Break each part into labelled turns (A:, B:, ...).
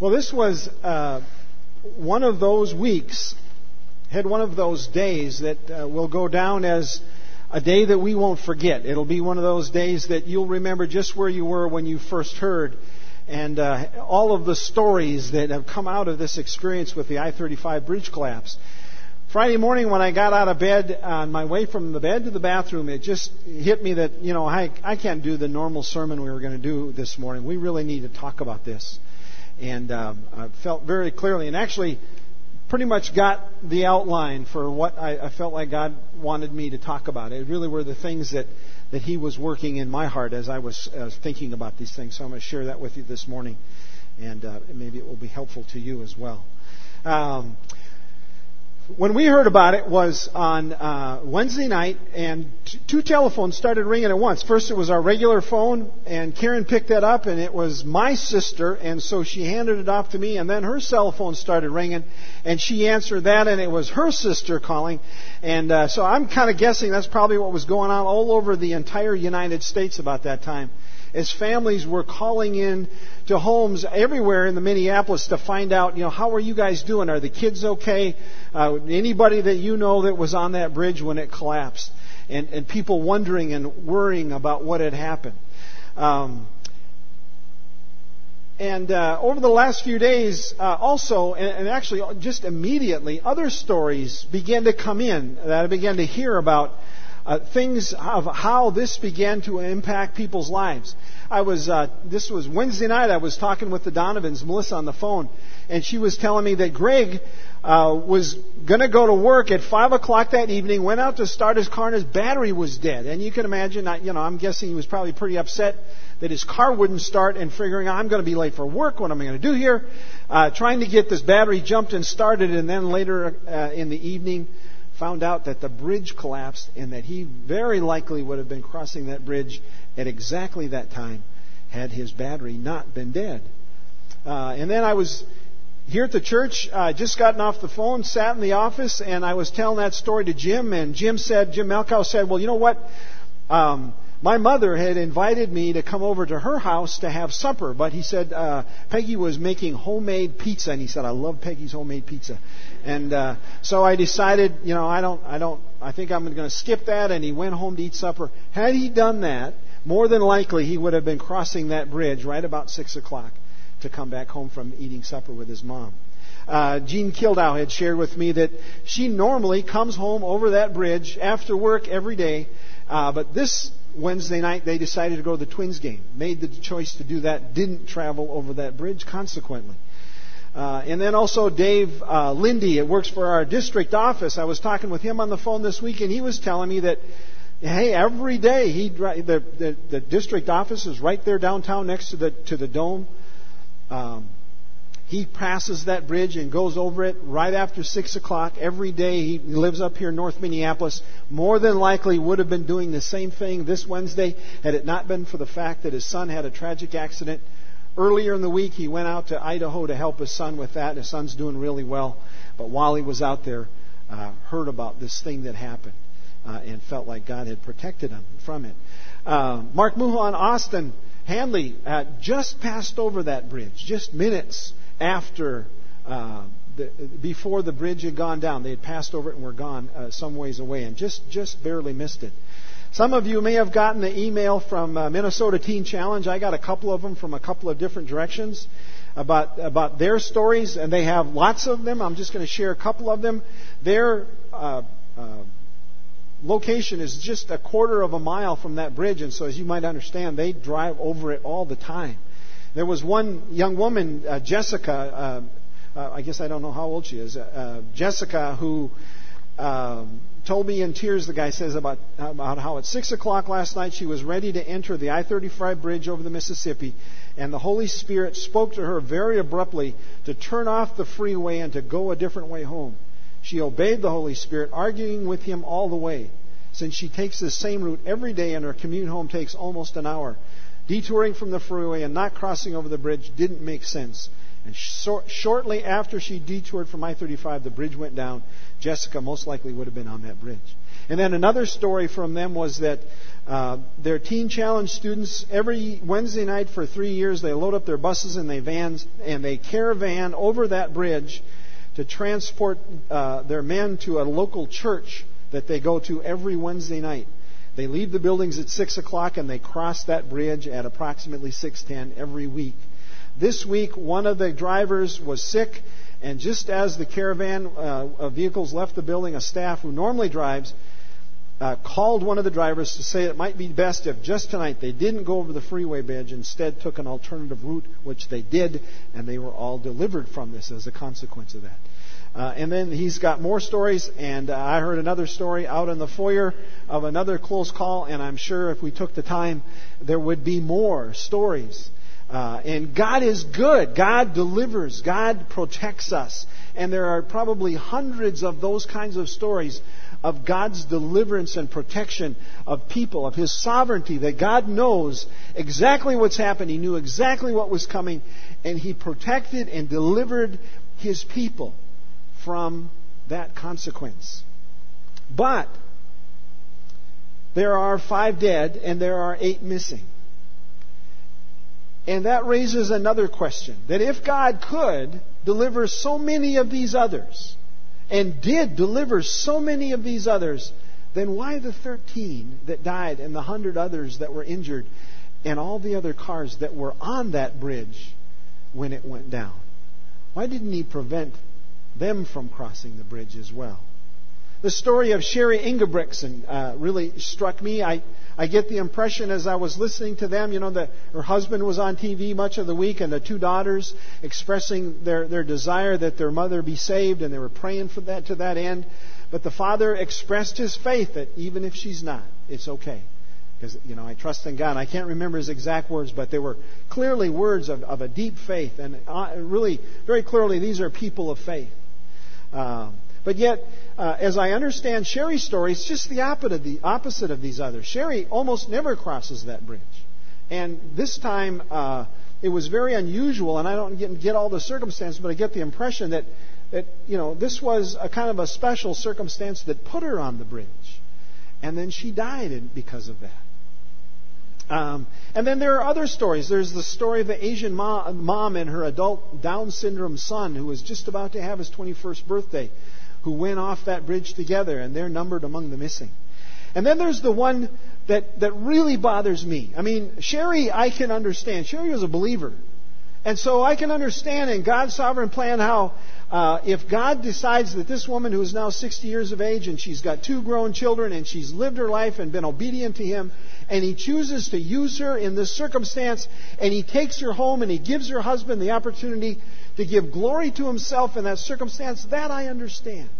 A: Well, this was uh, one of those weeks, had one of those days that uh, will go down as a day that we won't forget. It'll be one of those days that you'll remember just where you were when you first heard, and uh, all of the stories that have come out of this experience with the I 35 bridge collapse. Friday morning when I got out of bed on my way from the bed to the bathroom, it just hit me that, you know, I, I can't do the normal sermon we were going to do this morning. We really need to talk about this and um, I felt very clearly, and actually pretty much got the outline for what I, I felt like God wanted me to talk about. It really were the things that that He was working in my heart as I was uh, thinking about these things. So I'm going to share that with you this morning, and uh, maybe it will be helpful to you as well. Um, when we heard about it was on uh, Wednesday night, and t- two telephones started ringing at once. First, it was our regular phone, and Karen picked that up, and it was my sister, and so she handed it off to me, and then her cell phone started ringing, and she answered that, and it was her sister calling, and uh, so I'm kind of guessing that's probably what was going on all over the entire United States about that time as families were calling in to homes everywhere in the Minneapolis to find out, you know, how are you guys doing? Are the kids okay? Uh, anybody that you know that was on that bridge when it collapsed? And, and people wondering and worrying about what had happened. Um, and uh, over the last few days, uh, also, and, and, actually just immediately, other stories began to come in that I began to hear about uh, things of how this began to impact people's lives. I was uh, this was Wednesday night. I was talking with the Donovans, Melissa, on the phone, and she was telling me that Greg uh, was going to go to work at five o'clock that evening. Went out to start his car, and his battery was dead. And you can imagine, I, you know, I'm guessing he was probably pretty upset that his car wouldn't start, and figuring I'm going to be late for work. What am I going to do here? Uh, trying to get this battery jumped and started, and then later uh, in the evening found out that the bridge collapsed and that he very likely would have been crossing that bridge at exactly that time had his battery not been dead. Uh, and then I was here at the church, I uh, just gotten off the phone, sat in the office, and I was telling that story to Jim, and Jim said, Jim Malkow said, well, you know what? Um, my mother had invited me to come over to her house to have supper, but he said uh, Peggy was making homemade pizza, and he said I love Peggy's homemade pizza, and uh, so I decided, you know, I don't, I don't, I think I'm going to skip that, and he went home to eat supper. Had he done that, more than likely he would have been crossing that bridge right about six o'clock to come back home from eating supper with his mom. Uh, Jean Kildow had shared with me that she normally comes home over that bridge after work every day, uh, but this Wednesday night they decided to go to the Twins game. Made the choice to do that. Didn't travel over that bridge consequently. Uh, and then also Dave uh, Lindy, it works for our district office. I was talking with him on the phone this week, and he was telling me that, hey, every day he the the, the district office is right there downtown next to the to the dome. Um, he passes that bridge and goes over it right after 6 o'clock every day. He lives up here in North Minneapolis. More than likely would have been doing the same thing this Wednesday had it not been for the fact that his son had a tragic accident. Earlier in the week, he went out to Idaho to help his son with that. His son's doing really well. But while he was out there, uh, heard about this thing that happened uh, and felt like God had protected him from it. Uh, Mark Muhan Austin Hanley uh, just passed over that bridge, just minutes after uh, the, before the bridge had gone down. They had passed over it and were gone uh, some ways away, and just just barely missed it. Some of you may have gotten the email from uh, Minnesota Teen Challenge. I got a couple of them from a couple of different directions about about their stories, and they have lots of them. I'm just going to share a couple of them. Their uh, uh, location is just a quarter of a mile from that bridge, and so as you might understand, they drive over it all the time. There was one young woman, uh, Jessica. Uh, uh, I guess I don't know how old she is. Uh, uh, Jessica, who um, told me in tears, the guy says about about how at six o'clock last night she was ready to enter the I-35 bridge over the Mississippi, and the Holy Spirit spoke to her very abruptly to turn off the freeway and to go a different way home. She obeyed the Holy Spirit, arguing with him all the way. Since she takes the same route every day and her commute home takes almost an hour, detouring from the freeway and not crossing over the bridge didn't make sense. And shortly after she detoured from I 35, the bridge went down. Jessica most likely would have been on that bridge. And then another story from them was that uh, their Teen Challenge students, every Wednesday night for three years, they load up their buses and they vans and they caravan over that bridge to transport uh, their men to a local church that they go to every Wednesday night. They leave the buildings at six o'clock and they cross that bridge at approximately six ten every week. This week, one of the drivers was sick, and just as the caravan uh, of vehicles left the building, a staff who normally drives uh, called one of the drivers to say it might be best if just tonight they didn't go over the freeway bridge, instead took an alternative route, which they did, and they were all delivered from this as a consequence of that. Uh, and then he's got more stories, and uh, I heard another story out in the foyer of another close call, and I'm sure if we took the time, there would be more stories. Uh, and God is good. God delivers. God protects us. And there are probably hundreds of those kinds of stories of God's deliverance and protection of people, of His sovereignty, that God knows exactly what's happened. He knew exactly what was coming, and He protected and delivered His people from that consequence. But there are five dead and there are eight missing. And that raises another question that if God could deliver so many of these others, and did deliver so many of these others, then why the 13 that died and the 100 others that were injured and all the other cars that were on that bridge when it went down? Why didn't he prevent them from crossing the bridge as well? The story of Sherry Engebretsen uh, really struck me. I, I get the impression as I was listening to them, you know, that her husband was on TV much of the week and the two daughters expressing their, their desire that their mother be saved and they were praying for that to that end. But the father expressed his faith that even if she's not, it's okay. Because, you know, I trust in God. I can't remember his exact words, but they were clearly words of, of a deep faith. And uh, really, very clearly, these are people of faith. Um, but yet, uh, as I understand Sherry's story, it's just the opposite of, the opposite of these others. Sherry almost never crosses that bridge. And this time, uh, it was very unusual, and I don't get, get all the circumstances, but I get the impression that, that, you know, this was a kind of a special circumstance that put her on the bridge. And then she died because of that. Um, and then there are other stories. There's the story of the Asian mom, mom and her adult Down syndrome son who was just about to have his 21st birthday who went off that bridge together, and they're numbered among the missing. And then there's the one that, that really bothers me. I mean, Sherry, I can understand. Sherry was a believer. And so I can understand in God's sovereign plan how uh, if God decides that this woman who is now 60 years of age and she's got two grown children and she's lived her life and been obedient to Him, and He chooses to use her in this circumstance, and He takes her home and He gives her husband the opportunity to give glory to Himself in that circumstance, that I understand.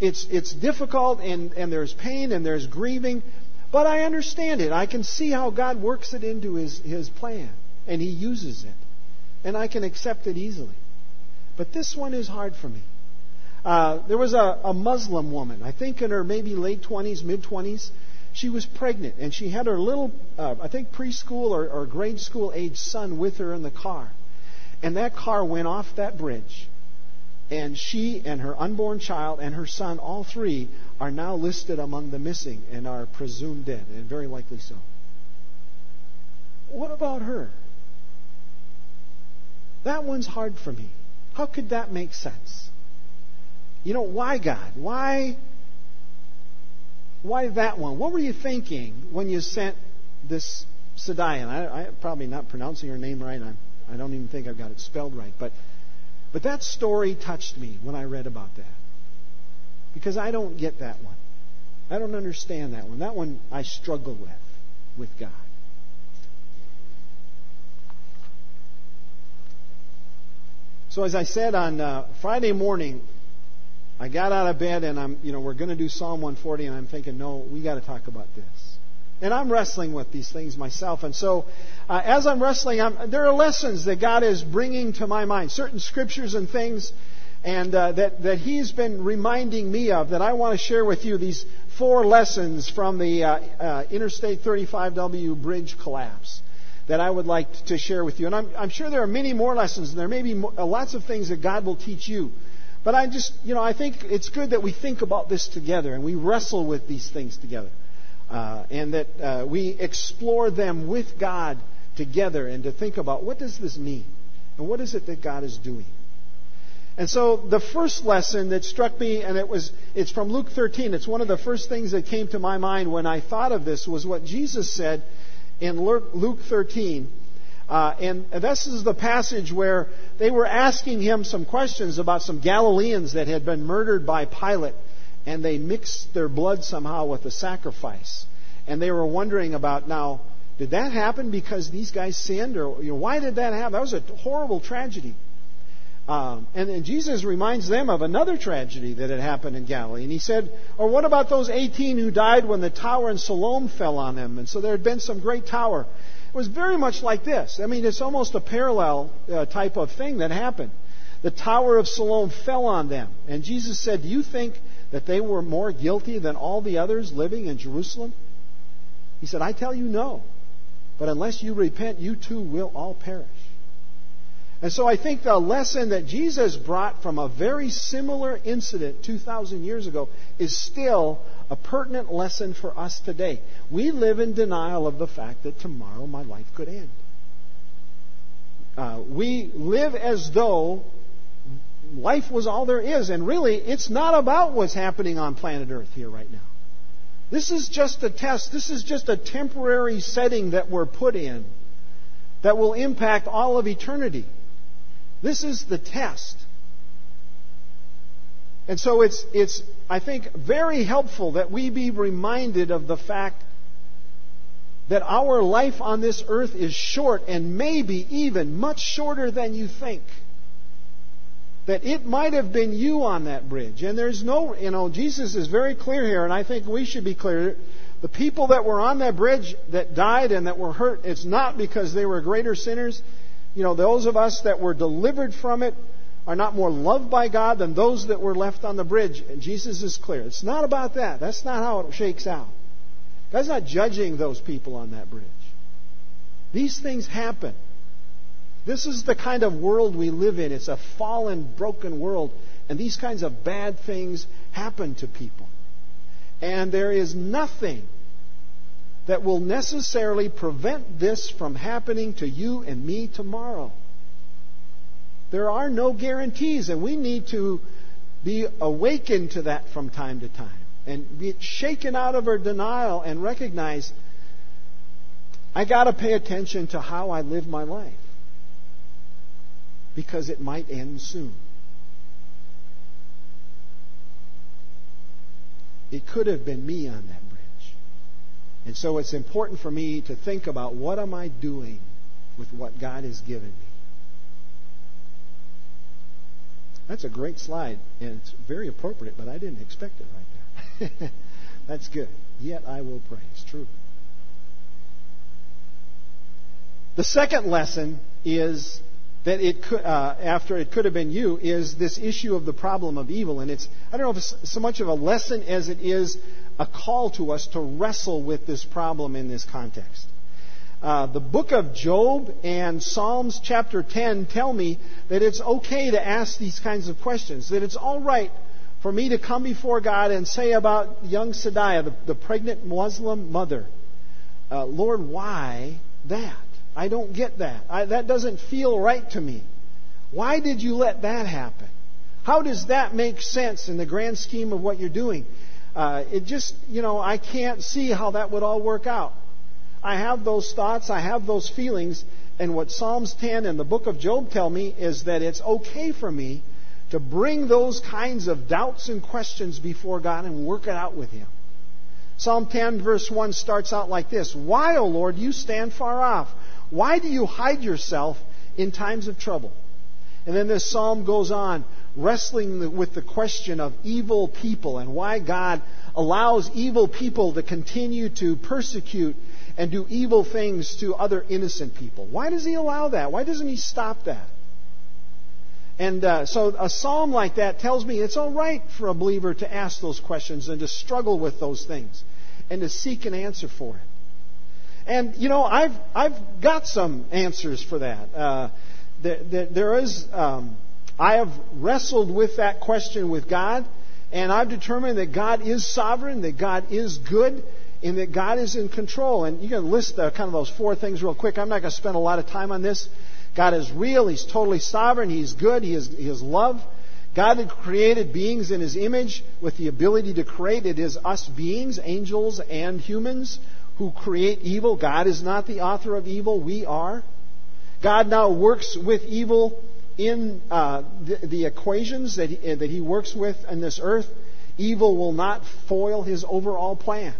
A: It's, it's difficult and, and there's pain and there's grieving, but I understand it. I can see how God works it into His, his plan and He uses it. And I can accept it easily. But this one is hard for me. Uh, there was a, a Muslim woman, I think in her maybe late 20s, mid 20s. She was pregnant and she had her little, uh, I think preschool or, or grade school age son with her in the car. And that car went off that bridge and she and her unborn child and her son, all three, are now listed among the missing and are presumed dead, and very likely so. What about her? That one's hard for me. How could that make sense? You know, why God? Why why that one? What were you thinking when you sent this Sadian? I, am probably not pronouncing her name right. I'm, I don't even think I've got it spelled right. But but that story touched me when I read about that. Because I don't get that one. I don't understand that one. That one I struggle with, with God. So as I said on uh, Friday morning, I got out of bed and I'm, you know, we're going to do Psalm 140, and I'm thinking, no, we got to talk about this. And I'm wrestling with these things myself. And so, uh, as I'm wrestling, I'm, there are lessons that God is bringing to my mind, certain scriptures and things, and uh, that, that He's been reminding me of that I want to share with you these four lessons from the uh, uh Interstate 35W bridge collapse. That I would like to share with you. And I'm, I'm sure there are many more lessons, and there may be more, uh, lots of things that God will teach you. But I just, you know, I think it's good that we think about this together and we wrestle with these things together. Uh, and that uh, we explore them with God together and to think about what does this mean? And what is it that God is doing? And so the first lesson that struck me, and it was, it's from Luke 13. It's one of the first things that came to my mind when I thought of this was what Jesus said in Luke 13. Uh, and this is the passage where they were asking him some questions about some Galileans that had been murdered by Pilate, and they mixed their blood somehow with the sacrifice. And they were wondering about now, did that happen because these guys sinned, or you know, why did that happen? That was a horrible tragedy. Um, and, and Jesus reminds them of another tragedy that had happened in Galilee. And he said, Or what about those 18 who died when the tower in Siloam fell on them? And so there had been some great tower. It was very much like this. I mean, it's almost a parallel uh, type of thing that happened. The tower of Siloam fell on them. And Jesus said, Do you think that they were more guilty than all the others living in Jerusalem? He said, I tell you no. But unless you repent, you too will all perish. And so I think the lesson that Jesus brought from a very similar incident 2,000 years ago is still a pertinent lesson for us today. We live in denial of the fact that tomorrow my life could end. Uh, we live as though life was all there is, and really, it's not about what's happening on planet Earth here right now. This is just a test. This is just a temporary setting that we're put in that will impact all of eternity. This is the test. And so it's, it's, I think, very helpful that we be reminded of the fact that our life on this earth is short and maybe even much shorter than you think. That it might have been you on that bridge. And there's no, you know, Jesus is very clear here, and I think we should be clear. The people that were on that bridge that died and that were hurt, it's not because they were greater sinners you know, those of us that were delivered from it are not more loved by God than those that were left on the bridge. And Jesus is clear. It's not about that. That's not how it shakes out. God's not judging those people on that bridge. These things happen. This is the kind of world we live in. It's a fallen, broken world. And these kinds of bad things happen to people. And there is nothing that will necessarily prevent this from happening to you and me tomorrow. There are no guarantees, and we need to be awakened to that from time to time and be shaken out of our denial and recognize I got to pay attention to how I live my life because it might end soon. It could have been me on that and so it's important for me to think about what am I doing with what God has given me. That's a great slide, and it's very appropriate, but I didn't expect it right there. That's good. Yet I will praise. True. The second lesson is that it could, uh, after it could have been you, is this issue of the problem of evil. And it's, I don't know if it's so much of a lesson as it is a call to us to wrestle with this problem in this context. Uh, the book of Job and Psalms chapter 10 tell me that it's okay to ask these kinds of questions, that it's all right for me to come before God and say about young Sadiah, the, the pregnant Muslim mother, uh, Lord, why that? I don't get that. I, that doesn't feel right to me. Why did you let that happen? How does that make sense in the grand scheme of what you're doing? Uh, it just, you know, I can't see how that would all work out. I have those thoughts, I have those feelings, and what Psalms 10 and the book of Job tell me is that it's okay for me to bring those kinds of doubts and questions before God and work it out with Him. Psalm 10 verse 1 starts out like this Why, O Lord, you stand far off? Why do you hide yourself in times of trouble? And then this psalm goes on wrestling with the question of evil people and why God allows evil people to continue to persecute and do evil things to other innocent people. Why does He allow that? Why doesn't He stop that? And uh, so a psalm like that tells me it's all right for a believer to ask those questions and to struggle with those things and to seek an answer for it. And, you know, I've, I've got some answers for that. Uh, there, there, is, um, I have wrestled with that question with God, and I've determined that God is sovereign, that God is good, and that God is in control. And you can list the, kind of those four things real quick. I'm not going to spend a lot of time on this. God is real. He's totally sovereign. He's good. He is, he is love. God had created beings in His image with the ability to create. It is us beings, angels and humans, who create evil. God is not the author of evil. We are. God now works with evil in uh, the, the, equations that he, that he works with in this earth. Evil will not foil His overall plan.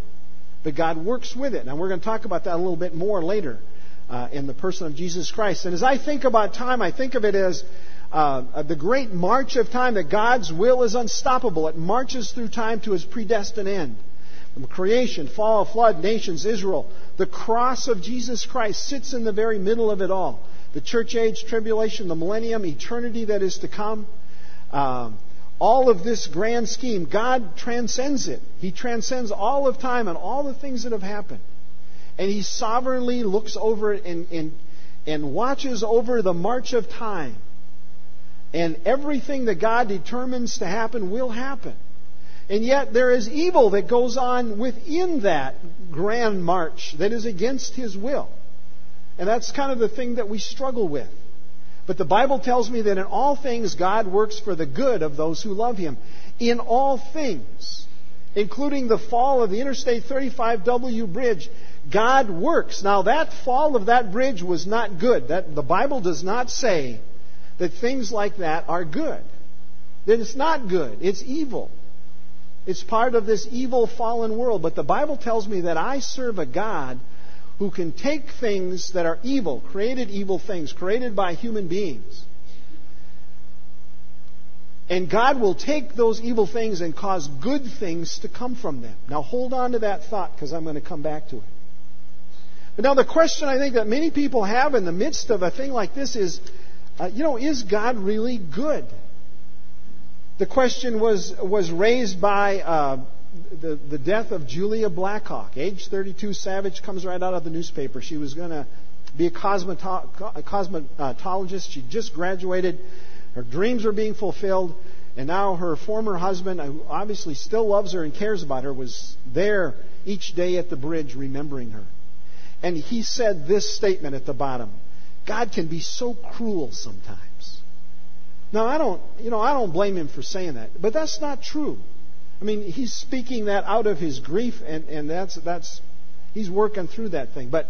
A: But God works with it. And we're going to talk about that a little bit more later uh, in the person of Jesus Christ. And as I think about time, I think of it as uh, the great march of time, that God's will is unstoppable. It marches through time to His predestined end. Creation, fall, flood, nations, Israel, the cross of Jesus Christ sits in the very middle of it all. The church age, tribulation, the millennium, eternity that is to come. Um, all of this grand scheme, God transcends it. He transcends all of time and all the things that have happened. And He sovereignly looks over it and, and, and watches over the march of time. And everything that God determines to happen will happen. And yet there is evil that goes on within that grand march that is against His will. And that's kind of the thing that we struggle with. But the Bible tells me that in all things God works for the good of those who love Him. In all things, including the fall of the Interstate 35W bridge, God works. Now that fall of that bridge was not good. That, the Bible does not say that things like that are good. That it's not good. It's evil. It's part of this evil fallen world. But the Bible tells me that I serve a God who can take things that are evil, created evil things, created by human beings, and God will take those evil things and cause good things to come from them. Now hold on to that thought because I'm going to come back to it. But now the question I think that many people have in the midst of a thing like this is, uh, you know, is God really good? The question was was raised by uh, the, the death of Julia Blackhawk, age 32, Savage, comes right out of the newspaper. She was going to be a, cosmeto- a cosmetologist. She just graduated. Her dreams were being fulfilled. And now her former husband, who obviously still loves her and cares about her, was there each day at the bridge remembering her. And he said this statement at the bottom God can be so cruel sometimes. Now, I don't, you know, I don't blame him for saying that, but that's not true. I mean, he's speaking that out of his grief, and, and that's, that's, he's working through that thing. But,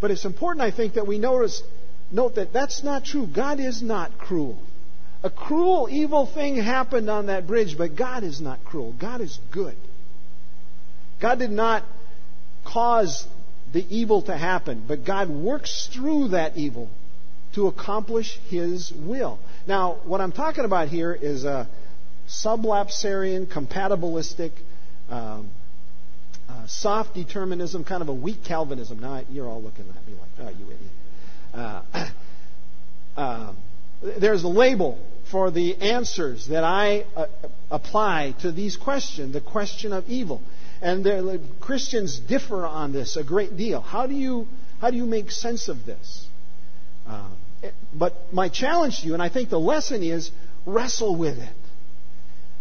A: but it's important, I think, that we notice, note that that's not true. God is not cruel. A cruel, evil thing happened on that bridge, but God is not cruel. God is good. God did not cause the evil to happen, but God works through that evil to accomplish His will. Now, what I'm talking about here is a sublapsarian, compatibilistic, um, uh, soft determinism, kind of a weak Calvinism. Now, you're all looking at me like, oh, you idiot. Uh, uh, there's a label for the answers that I uh, apply to these questions, the question of evil. And there, Christians differ on this a great deal. How do you, how do you make sense of this? Um, but my challenge to you, and I think the lesson is wrestle with it.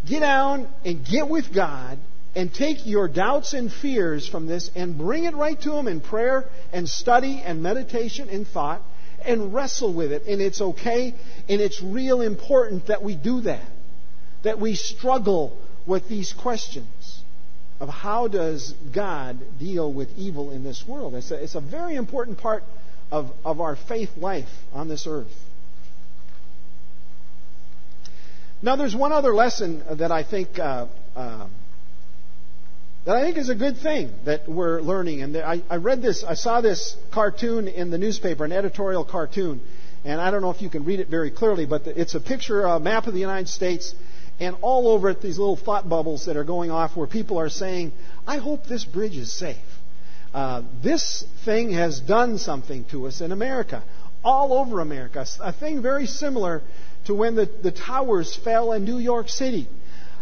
A: Get down and get with God and take your doubts and fears from this and bring it right to Him in prayer and study and meditation and thought and wrestle with it. And it's okay and it's real important that we do that. That we struggle with these questions of how does God deal with evil in this world. It's a, it's a very important part of, of our faith life on this earth. Now, there's one other lesson that I think uh, uh, that I think is a good thing that we're learning. And I, I read this, I saw this cartoon in the newspaper, an editorial cartoon, and I don't know if you can read it very clearly, but it's a picture, a map of the United States, and all over it these little thought bubbles that are going off where people are saying, "I hope this bridge is safe." Uh, this thing has done something to us in America, all over America. A thing very similar to when the, the towers fell in New York City.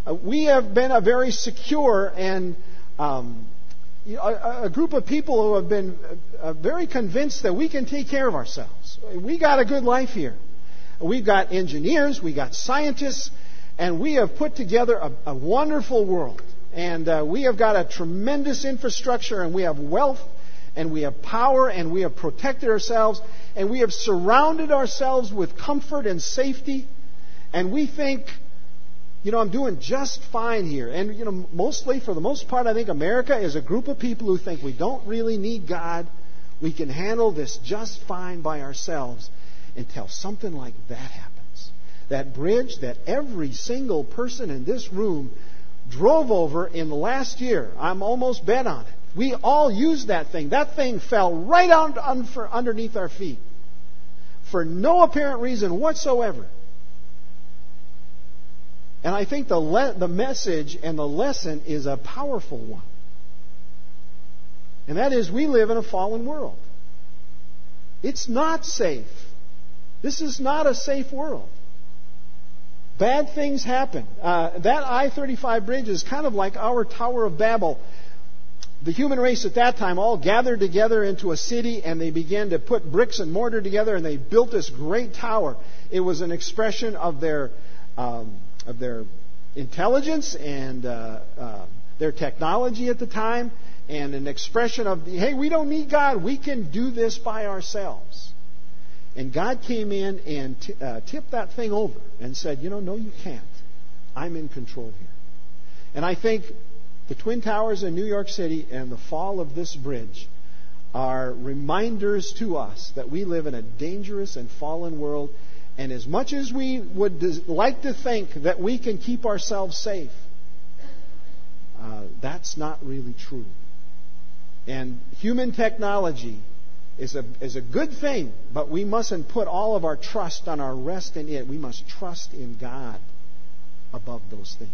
A: Uh, we have been a very secure and um, a, a group of people who have been uh, very convinced that we can take care of ourselves. We got a good life here. We've got engineers, we got scientists, and we have put together a, a wonderful world. And uh, we have got a tremendous infrastructure, and we have wealth, and we have power, and we have protected ourselves, and we have surrounded ourselves with comfort and safety. And we think you know, I'm doing just fine here. And, you know, mostly, for the most part, I think America is a group of people who think we don't really need God. We can handle this just fine by ourselves until something like that happens. That bridge that every single person in this room drove over in the last year, I'm almost bet on it. We all used that thing. That thing fell right out underneath our feet for no apparent reason whatsoever. And I think the, le- the message and the lesson is a powerful one. And that is, we live in a fallen world. It's not safe. This is not a safe world. Bad things happen. Uh, that I 35 bridge is kind of like our Tower of Babel. The human race at that time all gathered together into a city and they began to put bricks and mortar together and they built this great tower. It was an expression of their um, of their intelligence and uh, uh, their technology at the time, and an expression of, hey, we don't need God. We can do this by ourselves. And God came in and t- uh, tipped that thing over and said, you know, no, you can't. I'm in control here. And I think the Twin Towers in New York City and the fall of this bridge are reminders to us that we live in a dangerous and fallen world and as much as we would like to think that we can keep ourselves safe, uh, that's not really true. And human technology is a, is a good thing, but we mustn't put all of our trust on our rest in it. We must trust in God above those things.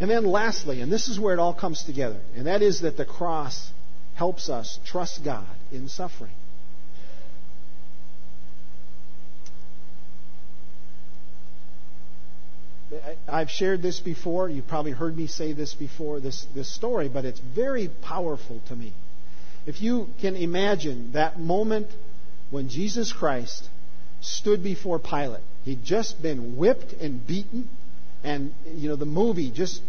A: And then lastly, and this is where it all comes together, and that is that the cross helps us trust God in suffering. I've shared this before. You've probably heard me say this before, this, this story, but it's very powerful to me. If you can imagine that moment when Jesus Christ stood before Pilate, he'd just been whipped and beaten, and you know the movie just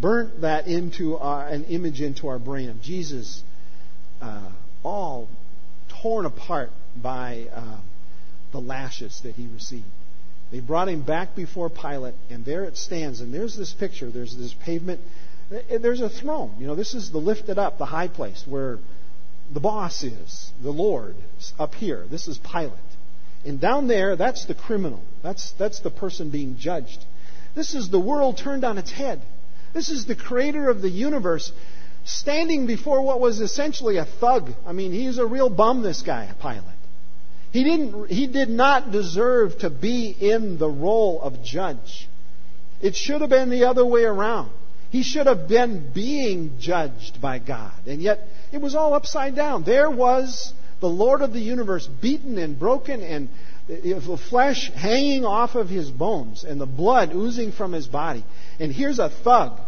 A: burnt that into our, an image into our brain of Jesus, uh, all torn apart by uh, the lashes that he received. They brought him back before Pilate, and there it stands. And there's this picture. There's this pavement. There's a throne. You know, this is the lifted up, the high place where the boss is, the Lord, up here. This is Pilate. And down there, that's the criminal. That's, that's the person being judged. This is the world turned on its head. This is the creator of the universe standing before what was essentially a thug. I mean, he's a real bum, this guy, Pilate. He, didn't, he did not deserve to be in the role of judge. It should have been the other way around. He should have been being judged by God. And yet, it was all upside down. There was the Lord of the universe beaten and broken and uh, the flesh hanging off of his bones and the blood oozing from his body. And here's a thug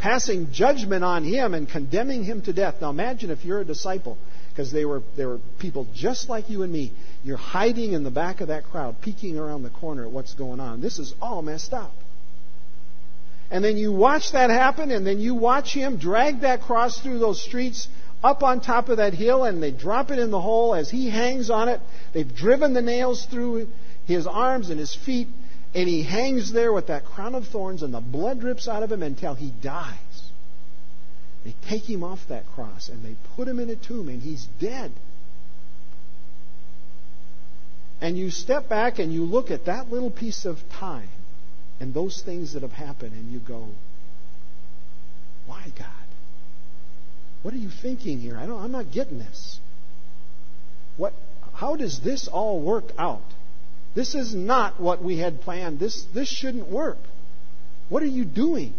A: passing judgment on him and condemning him to death. Now imagine if you're a disciple because they were, they were people just like you and me. You're hiding in the back of that crowd, peeking around the corner at what's going on. This is all messed up. And then you watch that happen, and then you watch him drag that cross through those streets up on top of that hill, and they drop it in the hole as he hangs on it. They've driven the nails through his arms and his feet, and he hangs there with that crown of thorns, and the blood drips out of him until he dies. They take him off that cross and they put him in a tomb and he's dead. And you step back and you look at that little piece of time and those things that have happened and you go, why, God? What are you thinking here? I don't, I'm not getting this. What, how does this all work out? This is not what we had planned. This, this shouldn't work. What are you doing?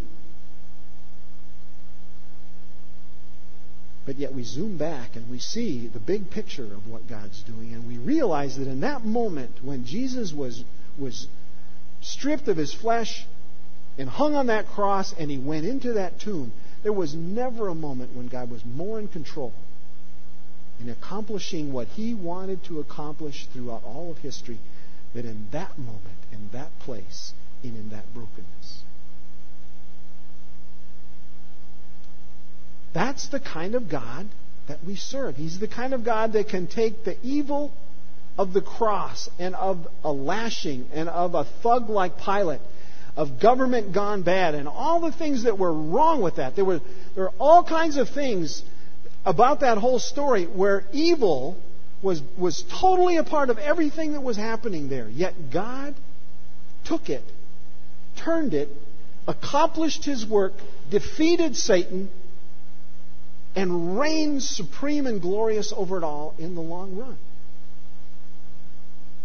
A: But yet we zoom back and we see the big picture of what God's doing, and we realize that in that moment when Jesus was, was stripped of his flesh, and hung on that cross and he went into that tomb, there was never a moment when God was more in control in accomplishing what he wanted to accomplish throughout all of history than in that moment, in that place, and in that brokenness. That's the kind of God that we serve. He's the kind of God that can take the evil of the cross and of a lashing and of a thug like Pilate, of government gone bad, and all the things that were wrong with that. There were, there were all kinds of things about that whole story where evil was, was totally a part of everything that was happening there. Yet God took it, turned it, accomplished his work, defeated Satan, and reigned supreme and glorious over it all in the long run.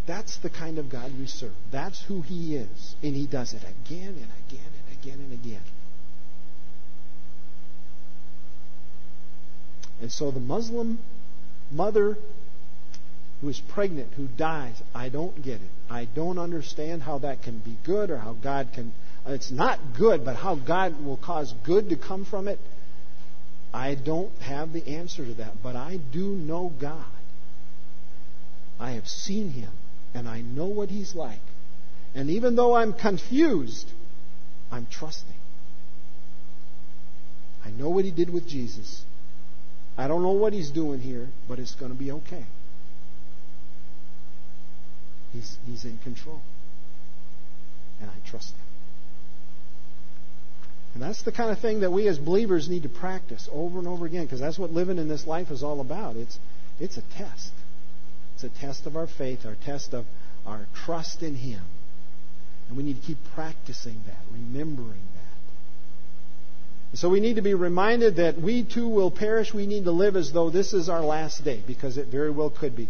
A: That's the kind of God we serve. That's who He is. And He does it again and again and again and again. And so the Muslim mother who is pregnant, who dies, I don't get it. I don't understand how that can be good or how God can. It's not good, but how God will cause good to come from it. I don't have the answer to that, but I do know God. I have seen Him and I know what He's like. And even though I'm confused, I'm trusting. I know what He did with Jesus. I don't know what He's doing here, but it's going to be okay. He's, he's in control. And I trust Him. And that's the kind of thing that we as believers need to practice over and over again because that's what living in this life is all about. It's, it's a test. It's a test of our faith, our test of our trust in Him. And we need to keep practicing that, remembering that. And So we need to be reminded that we too will perish. We need to live as though this is our last day, because it very well could be.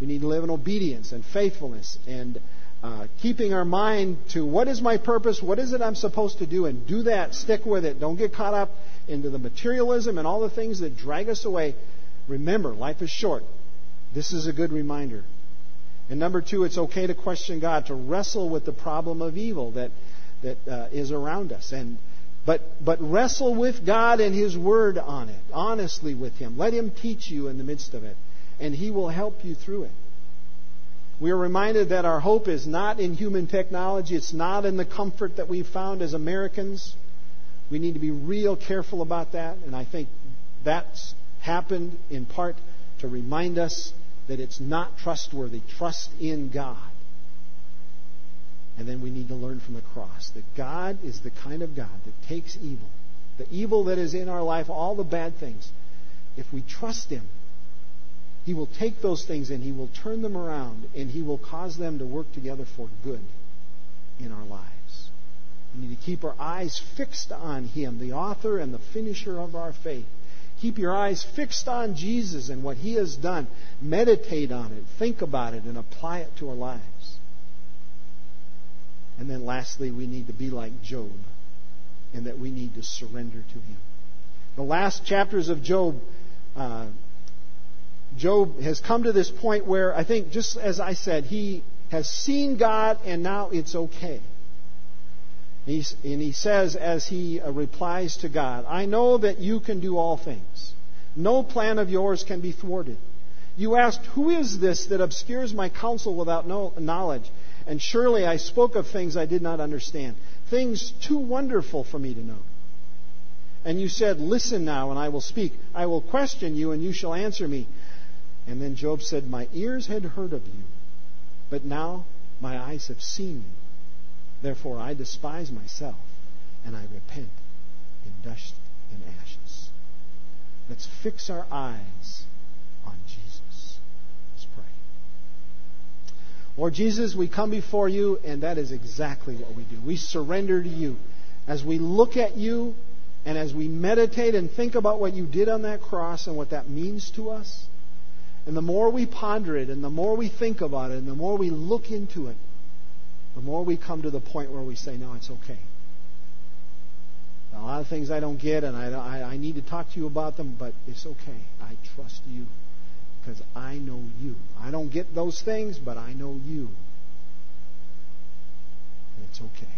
A: We need to live in obedience and faithfulness and uh, keeping our mind to what is my purpose, what is it I'm supposed to do, and do that. Stick with it. Don't get caught up into the materialism and all the things that drag us away. Remember, life is short. This is a good reminder. And number two, it's okay to question God, to wrestle with the problem of evil that, that uh, is around us. And, but, but wrestle with God and His Word on it, honestly with Him. Let Him teach you in the midst of it, and He will help you through it. We are reminded that our hope is not in human technology, it's not in the comfort that we've found as Americans. We need to be real careful about that, and I think that's happened in part to remind us that it's not trustworthy. Trust in God. And then we need to learn from the cross that God is the kind of God that takes evil, the evil that is in our life, all the bad things. If we trust Him, He will take those things and He will turn them around and He will cause them to work together for good in our lives. We need to keep our eyes fixed on Him, the author and the finisher of our faith. Keep your eyes fixed on Jesus and what He has done. Meditate on it, think about it, and apply it to our lives. And then lastly, we need to be like Job in that we need to surrender to Him. The last chapters of Job, uh, Job has come to this point where I think, just as I said, he has seen God and now it's okay. He's, and he says, as he uh, replies to God, I know that you can do all things. No plan of yours can be thwarted. You asked, Who is this that obscures my counsel without no knowledge? And surely I spoke of things I did not understand, things too wonderful for me to know. And you said, Listen now, and I will speak. I will question you, and you shall answer me. And then Job said, My ears had heard of you, but now my eyes have seen you. Therefore, I despise myself, and I repent in dust and ashes. Let's fix our eyes on Jesus. Let's pray. Lord Jesus, we come before you, and that is exactly what we do. We surrender to you. As we look at you, and as we meditate and think about what you did on that cross and what that means to us, and the more we ponder it, and the more we think about it, and the more we look into it, the more we come to the point where we say, no, it's okay. A lot of things I don't get, and I, I, I need to talk to you about them, but it's okay. I trust you because I know you. I don't get those things, but I know you. And it's okay.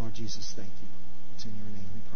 A: Lord Jesus, thank you. It's in your name we pray.